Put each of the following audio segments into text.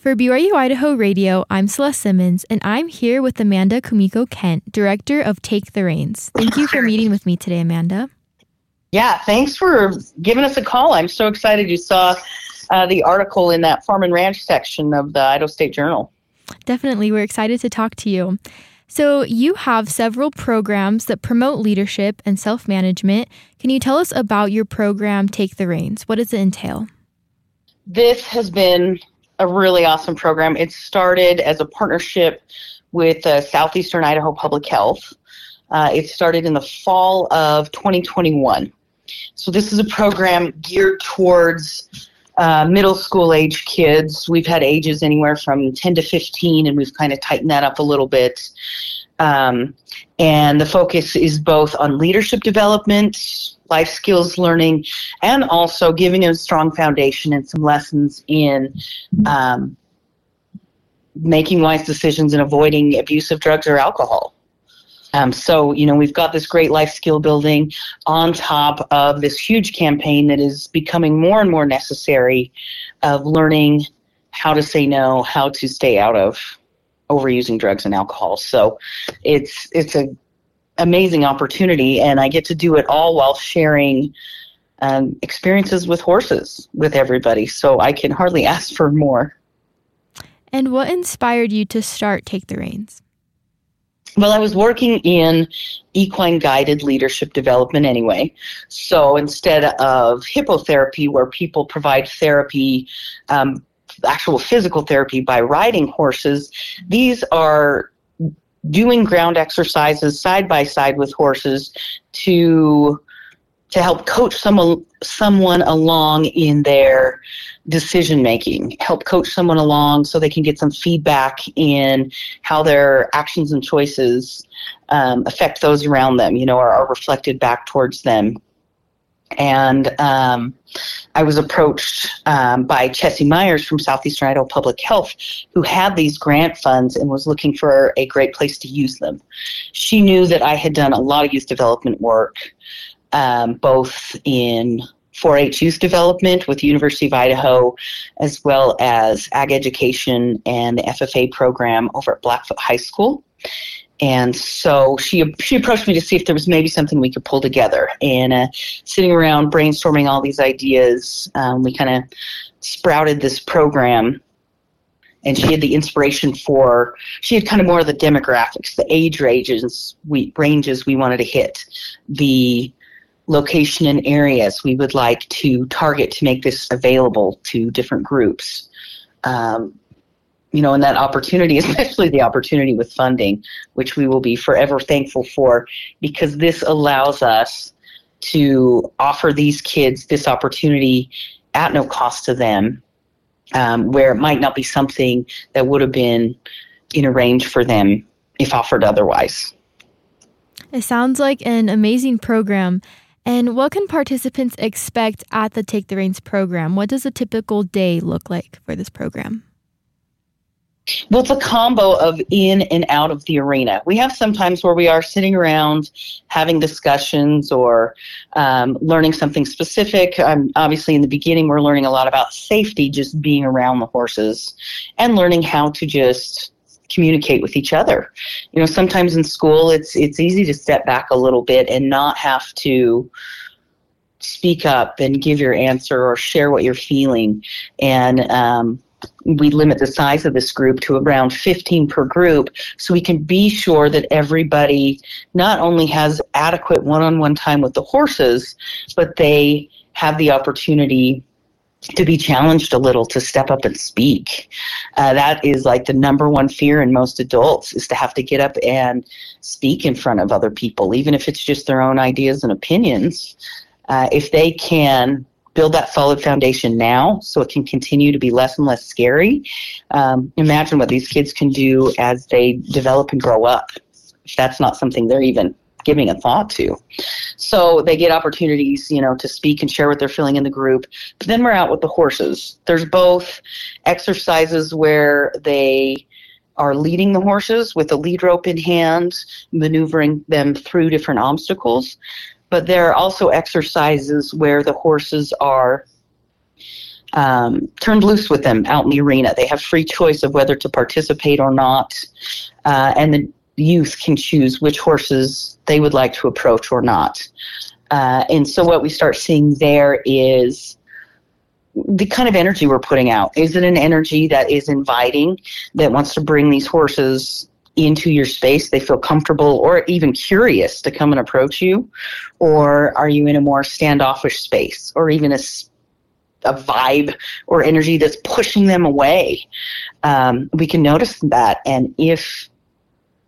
For BYU Idaho Radio, I'm Celeste Simmons, and I'm here with Amanda Kumiko Kent, Director of Take the Reins. Thank you for meeting with me today, Amanda. Yeah, thanks for giving us a call. I'm so excited you saw uh, the article in that Farm and Ranch section of the Idaho State Journal. Definitely. We're excited to talk to you. So, you have several programs that promote leadership and self management. Can you tell us about your program, Take the Reins? What does it entail? This has been a really awesome program. It started as a partnership with uh, Southeastern Idaho Public Health. Uh, it started in the fall of 2021. So this is a program geared towards uh, middle school age kids. We've had ages anywhere from 10 to 15, and we've kind of tightened that up a little bit. Um, and the focus is both on leadership development, life skills learning, and also giving a strong foundation and some lessons in um, making wise decisions and avoiding abuse of drugs or alcohol. Um, so, you know, we've got this great life skill building on top of this huge campaign that is becoming more and more necessary of learning how to say no, how to stay out of overusing drugs and alcohol. So it's it's a amazing opportunity, and I get to do it all while sharing um, experiences with horses with everybody. So I can hardly ask for more. And what inspired you to start Take the Reins? Well, I was working in equine guided leadership development anyway. So instead of hippotherapy, where people provide therapy, um, actual physical therapy by riding horses, these are doing ground exercises side by side with horses to to help coach someone someone along in their decision making help coach someone along so they can get some feedback in how their actions and choices um, affect those around them you know are reflected back towards them and um, I was approached um, by Chessie Myers from Southeastern Idaho Public Health, who had these grant funds and was looking for a great place to use them. She knew that I had done a lot of youth development work, um, both in 4-H youth development with the University of Idaho, as well as ag education and the FFA program over at Blackfoot High School. And so she she approached me to see if there was maybe something we could pull together. And uh, sitting around brainstorming all these ideas, um, we kind of sprouted this program. And she had the inspiration for she had kind of more of the demographics, the age ranges we ranges we wanted to hit, the location and areas we would like to target to make this available to different groups. Um, you know, and that opportunity, especially the opportunity with funding, which we will be forever thankful for, because this allows us to offer these kids this opportunity at no cost to them, um, where it might not be something that would have been in a range for them if offered otherwise. It sounds like an amazing program. And what can participants expect at the Take the Reins program? What does a typical day look like for this program? Well, it's a combo of in and out of the arena. We have sometimes where we are sitting around having discussions or um, learning something specific. Um, obviously, in the beginning, we're learning a lot about safety, just being around the horses, and learning how to just communicate with each other. You know, sometimes in school, it's it's easy to step back a little bit and not have to speak up and give your answer or share what you're feeling and um, we limit the size of this group to around 15 per group so we can be sure that everybody not only has adequate one-on-one time with the horses but they have the opportunity to be challenged a little to step up and speak. Uh, that is like the number one fear in most adults is to have to get up and speak in front of other people even if it's just their own ideas and opinions. Uh, if they can build that solid foundation now so it can continue to be less and less scary. Um, imagine what these kids can do as they develop and grow up. If that's not something they're even giving a thought to. So they get opportunities, you know, to speak and share what they're feeling in the group. But then we're out with the horses. There's both exercises where they are leading the horses with a lead rope in hand, maneuvering them through different obstacles but there are also exercises where the horses are um, turned loose with them out in the arena. They have free choice of whether to participate or not, uh, and the youth can choose which horses they would like to approach or not. Uh, and so what we start seeing there is the kind of energy we're putting out. Is it an energy that is inviting, that wants to bring these horses into your space? They feel comfortable or even curious to come and approach you? Or are you in a more standoffish space or even a, a vibe or energy that's pushing them away? Um, we can notice that. And if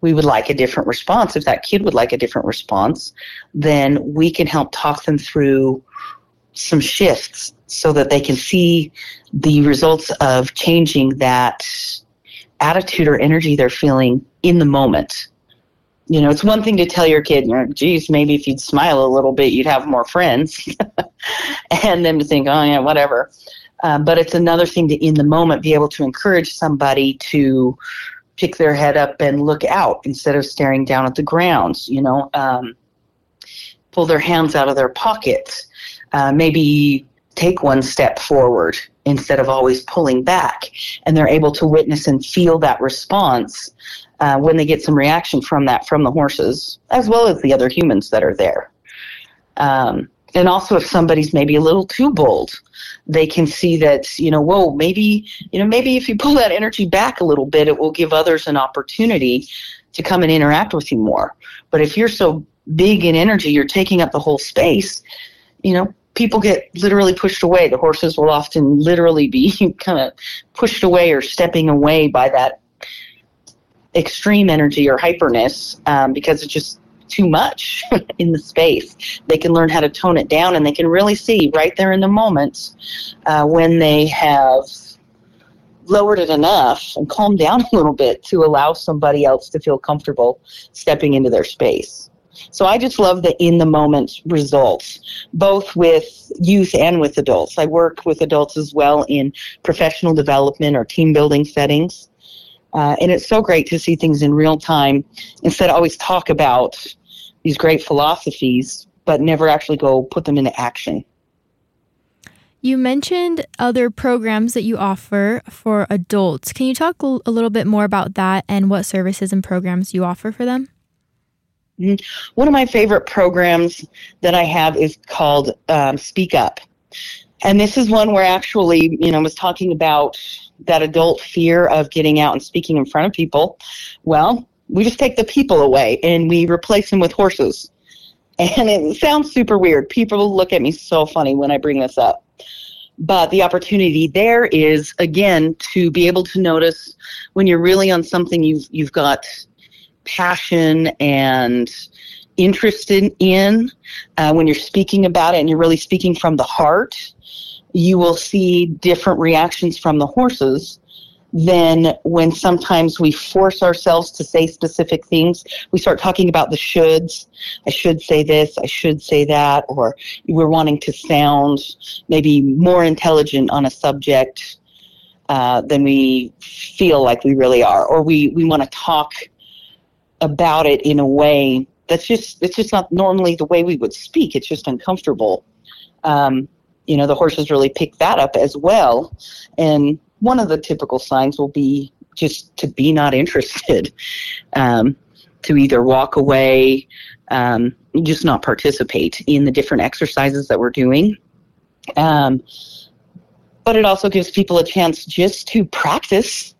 we would like a different response, if that kid would like a different response, then we can help talk them through some shifts so that they can see the results of changing that attitude or energy they're feeling in the moment. You know, it's one thing to tell your kid, you know, geez, maybe if you'd smile a little bit, you'd have more friends, and them to think, oh, yeah, whatever. Um, but it's another thing to, in the moment, be able to encourage somebody to pick their head up and look out instead of staring down at the ground. You know, um, pull their hands out of their pockets uh, maybe take one step forward instead of always pulling back. And they're able to witness and feel that response uh, when they get some reaction from that from the horses, as well as the other humans that are there. Um, and also, if somebody's maybe a little too bold, they can see that you know, whoa, maybe you know, maybe if you pull that energy back a little bit, it will give others an opportunity to come and interact with you more. But if you're so big in energy, you're taking up the whole space. You know, people get literally pushed away. The horses will often literally be kind of pushed away or stepping away by that extreme energy or hyperness um, because it's just too much in the space. They can learn how to tone it down and they can really see right there in the moment uh, when they have lowered it enough and calmed down a little bit to allow somebody else to feel comfortable stepping into their space. So I just love the in the moment results, both with youth and with adults. I work with adults as well in professional development or team building settings. Uh, and it's so great to see things in real time instead of always talk about these great philosophies, but never actually go put them into action. You mentioned other programs that you offer for adults. Can you talk a little bit more about that and what services and programs you offer for them? Mm-hmm. One of my favorite programs that I have is called um, Speak Up. And this is one where actually, you know, I was talking about that adult fear of getting out and speaking in front of people. Well, we just take the people away and we replace them with horses. And it sounds super weird. People look at me so funny when I bring this up. But the opportunity there is again to be able to notice when you're really on something you've you've got passion and interested in uh, when you're speaking about it and you're really speaking from the heart you will see different reactions from the horses than when sometimes we force ourselves to say specific things. We start talking about the shoulds. I should say this, I should say that, or we're wanting to sound maybe more intelligent on a subject uh, than we feel like we really are, or we, we want to talk about it in a way that's just it's just not normally the way we would speak. It's just uncomfortable. Um, you know, the horses really pick that up as well. And one of the typical signs will be just to be not interested, um, to either walk away, um, just not participate in the different exercises that we're doing. Um, but it also gives people a chance just to practice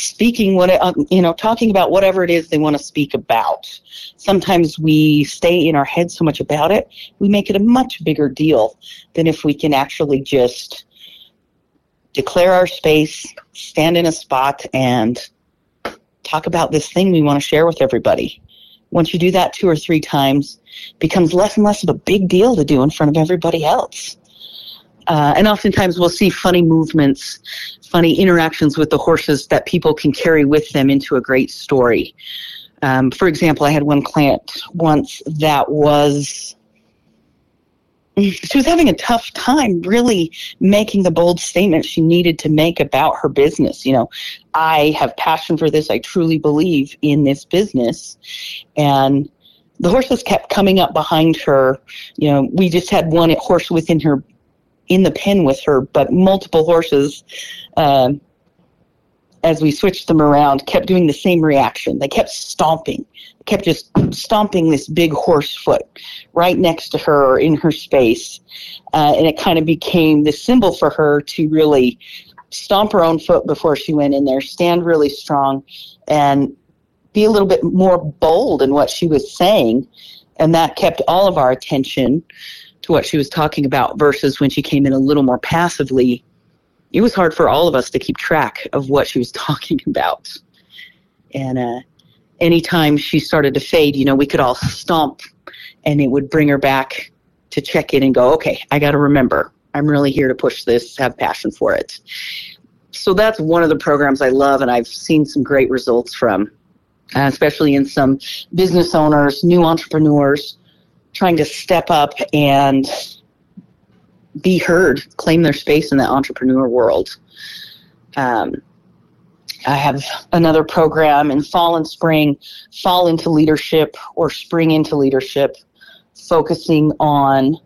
speaking what uh, you know talking about whatever it is they want to speak about. Sometimes we stay in our head so much about it we make it a much bigger deal than if we can actually just declare our space stand in a spot and talk about this thing we want to share with everybody. Once you do that two or three times becomes less and less of a big deal to do in front of everybody else uh, and oftentimes we'll see funny movements, funny interactions with the horses that people can carry with them into a great story. Um, for example, I had one client once that was she was having a tough time really making the bold statement she needed to make about her business. You know, I have passion for this. I truly believe in this business. And the horses kept coming up behind her. You know, we just had one horse within her in the pen with her, but multiple horses, uh, as we switched them around, kept doing the same reaction. They kept stomping, kept just stomping this big horse foot right next to her or in her space. Uh, and it kind of became the symbol for her to really stomp her own foot before she went in there, stand really strong, and be a little bit more bold in what she was saying. And that kept all of our attention to what she was talking about versus when she came in a little more passively. It was hard for all of us to keep track of what she was talking about. And uh, anytime she started to fade, you know, we could all stomp and it would bring her back to check in and go, okay, I got to remember. I'm really here to push this, have passion for it. So that's one of the programs I love, and I've seen some great results from, uh, especially in some business owners, new entrepreneurs trying to step up and be heard, claim their space in the entrepreneur world. Um, I have another program in fall and spring, fall into leadership or spring into leadership, focusing on,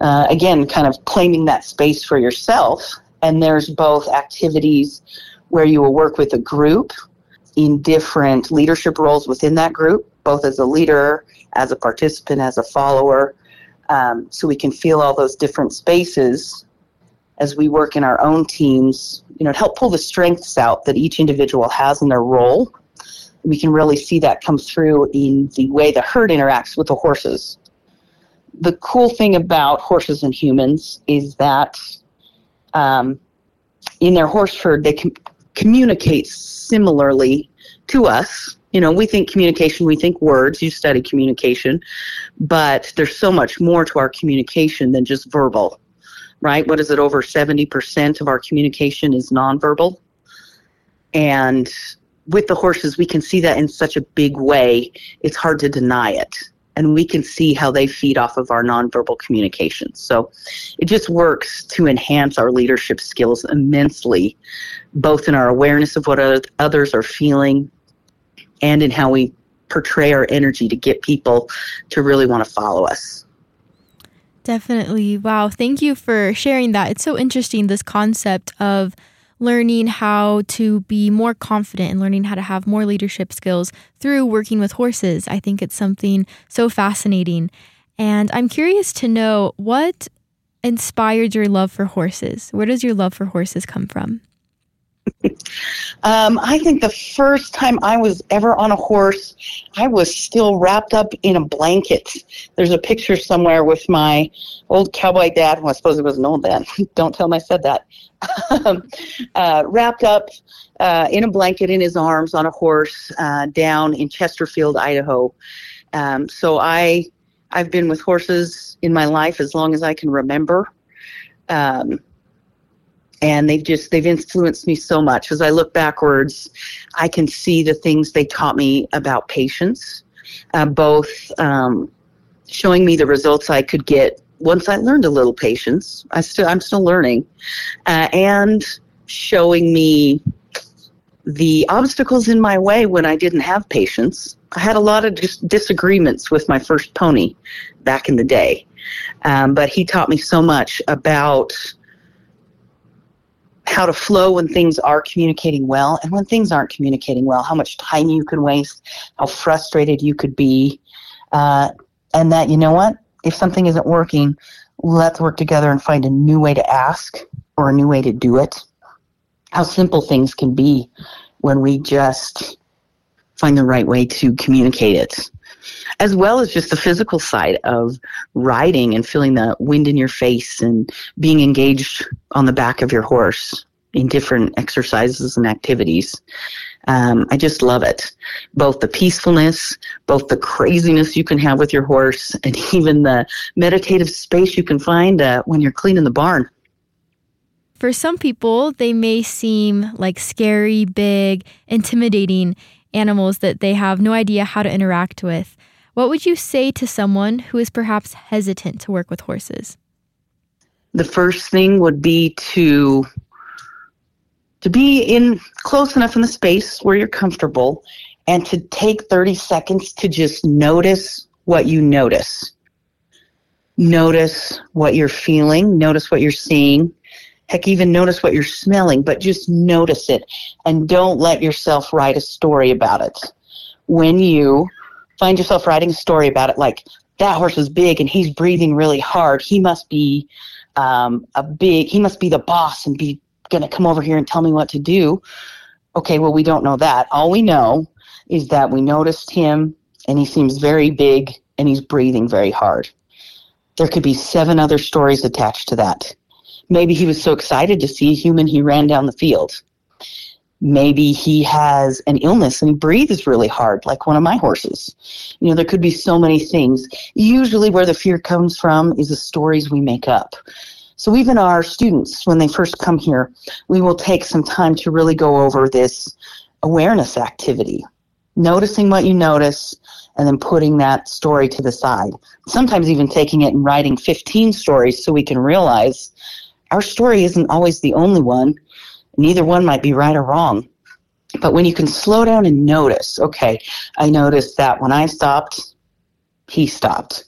uh, again, kind of claiming that space for yourself. And there's both activities where you will work with a group in different leadership roles within that group, both as a leader, as a participant, as a follower, um, so we can feel all those different spaces as we work in our own teams, you know, to help pull the strengths out that each individual has in their role. We can really see that come through in the way the herd interacts with the horses. The cool thing about horses and humans is that um, in their horse herd, they can communicate similarly to us. You know, we think communication, we think words, you study communication, but there's so much more to our communication than just verbal right? What is it? Over 70% of our communication is nonverbal. And with the horses, we can see that in such a big way, it's hard to deny it. And we can see how they feed off of our nonverbal communication. So it just works to enhance our leadership skills immensely, both in our awareness of what others are feeling and in how we portray our energy to get people to really want to follow us. Definitely. Wow. Thank you for sharing that. It's so interesting, this concept of learning how to be more confident and learning how to have more leadership skills through working with horses. I think it's something so fascinating. And I'm curious to know what inspired your love for horses? Where does your love for horses come from? Um, I think the first time I was ever on a horse, I was still wrapped up in a blanket. There's a picture somewhere with my old cowboy dad. Well, I suppose it was an old dad. Don't tell him I said that. Um, uh, wrapped up uh, in a blanket in his arms on a horse uh, down in Chesterfield, Idaho. Um, so I, I've been with horses in my life as long as I can remember. Um, and they've just they've influenced me so much. As i look backwards i can see the things they taught me about patience uh, both um, showing me the results i could get once i learned a little patience. I still i'm still learning uh, and showing me the obstacles in my way when i didn't have patience. I had a lot of dis- disagreements with my first pony back in the day um, but he taught me so much about how to flow when things are communicating well. And when things aren't communicating well, how much time you can waste, how frustrated you could be, uh, and that, you know what, if something isn't working, let's work together and find a new way to ask or a new way to do it. How simple things can be when we just find the right way to communicate it as well as just the physical side of riding and feeling the wind in your face and being engaged on the back of your horse in different exercises and activities. Um, I just love it. Both the peacefulness, both the craziness you can have with your horse, and even the meditative space you can find uh, when you're cleaning the barn. For some people, they may seem like scary, big, intimidating animals that they have no idea how to interact with. What would you say to someone who is perhaps hesitant to work with horses? The first thing would be to to be in close enough in the space where you're comfortable and to take 30 seconds to just notice what you notice. Notice what you're feeling, notice what you're seeing. Heck, even notice what you're smelling, but just notice it and don't let yourself write a story about it. When you find yourself writing a story about it, like that horse is big and he's breathing really hard, he must be um, a big, he must be the boss and be going to come over here and tell me what to do. Okay, well, we don't know that. All we know is that we noticed him and he seems very big and he's breathing very hard. There could be seven other stories attached to that. Maybe he was so excited to see a human he ran down the field. Maybe he has an illness and he breathes really hard, like one of my horses. You know, there could be so many things. Usually, where the fear comes from is the stories we make up. So, even our students, when they first come here, we will take some time to really go over this awareness activity, noticing what you notice, and then putting that story to the side. Sometimes even taking it and writing 15 stories so we can realize our story isn't always the only one. Neither one might be right or wrong. But when you can slow down and notice, okay, I noticed that when I stopped, he stopped.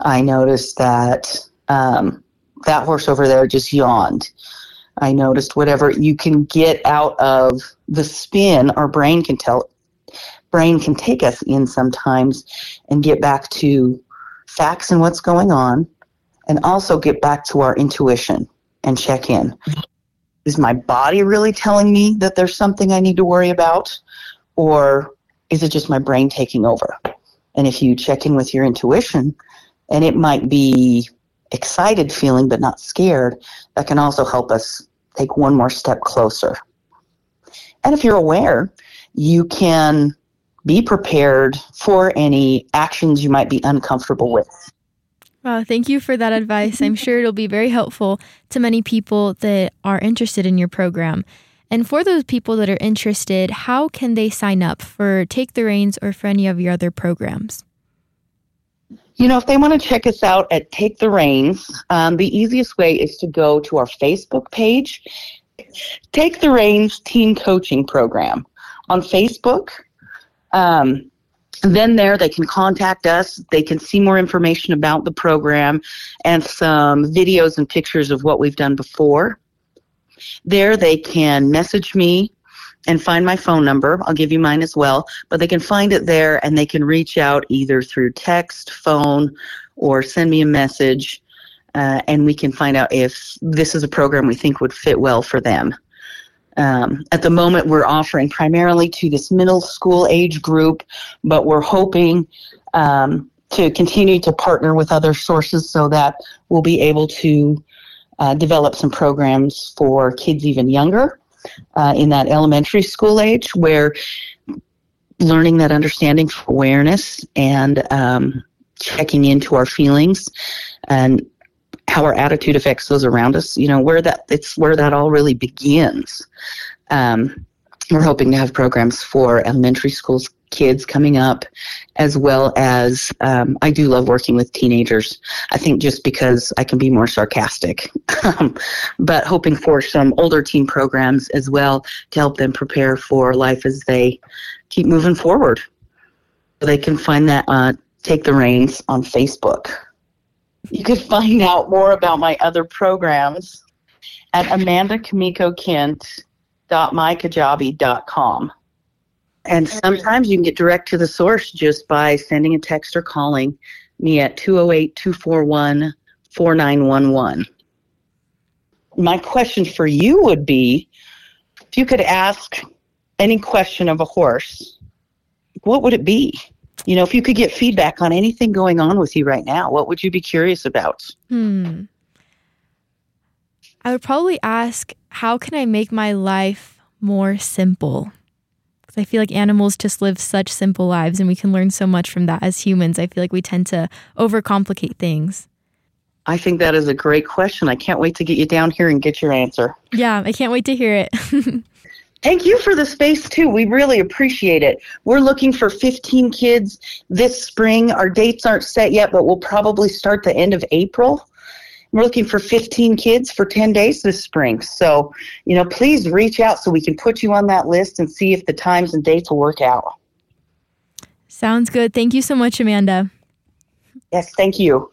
I noticed that um, that horse over there just yawned. I noticed whatever you can get out of the spin our brain can tell brain can take us in sometimes and get back to facts and what's going on, and also get back to our intuition and check in. Is my body really telling me that there's something I need to worry about? Or is it just my brain taking over? And if you check in with your intuition, and it might be excited feeling but not scared, that can also help us take one more step closer. And if you're aware, you can be prepared for any actions you might be uncomfortable with. Wow, thank you for that advice. I'm sure it'll be very helpful to many people that are interested in your program. And for those people that are interested, how can they sign up for Take the Reins or for any of your other programs? You know, if they want to check us out at Take the Reins, um, the easiest way is to go to our Facebook page, Take the Reins Team Coaching Program. On Facebook, um, then there they can contact us. They can see more information about the program and some videos and pictures of what we've done before. There they can message me and find my phone number. I'll give you mine as well. But they can find it there and they can reach out either through text phone or send me a message uh, and we can find out if this is a program we think would fit well for them um, at the moment, we're offering primarily to this middle school age group, but we're hoping um, to continue to partner with other sources so that we'll be able to uh, develop some programs for kids even younger uh, in that elementary school age where learning that understanding for awareness and um, checking into our feelings and how our attitude affects those around us. You know, where that it's where that all really begins. Um, we're hoping to have programs for elementary schools kids coming up, as well as um, I do love working with teenagers. I think just because I can be more sarcastic, um, but hoping for some older teen programs as well to help them prepare for life as they keep moving forward. They can find that uh, Take the Reins on Facebook. You could find out more about my other programs at amandakimiko.kent.mykajabi.com. And sometimes you can get direct to the source just by sending a text or calling me at 208 241 4911. My question for you would be if you could ask any question of a horse, what would it be? You know, if you could get feedback on anything going on with you right now, what would you be curious about? Hmm. I would probably ask, how can I make my life more simple? Because I feel like animals just live such simple lives and we can learn so much from that as humans. I feel like we tend to overcomplicate things. I think that is a great question. I can't wait to get you down here and get your answer. Yeah, I can't wait to hear it. Thank you for the space too. We really appreciate it. We're looking for 15 kids this spring. Our dates aren't set yet, but we'll probably start the end of April. We're looking for 15 kids for 10 days this spring. So, you know, please reach out so we can put you on that list and see if the times and dates will work out. Sounds good. Thank you so much, Amanda. Yes, thank you.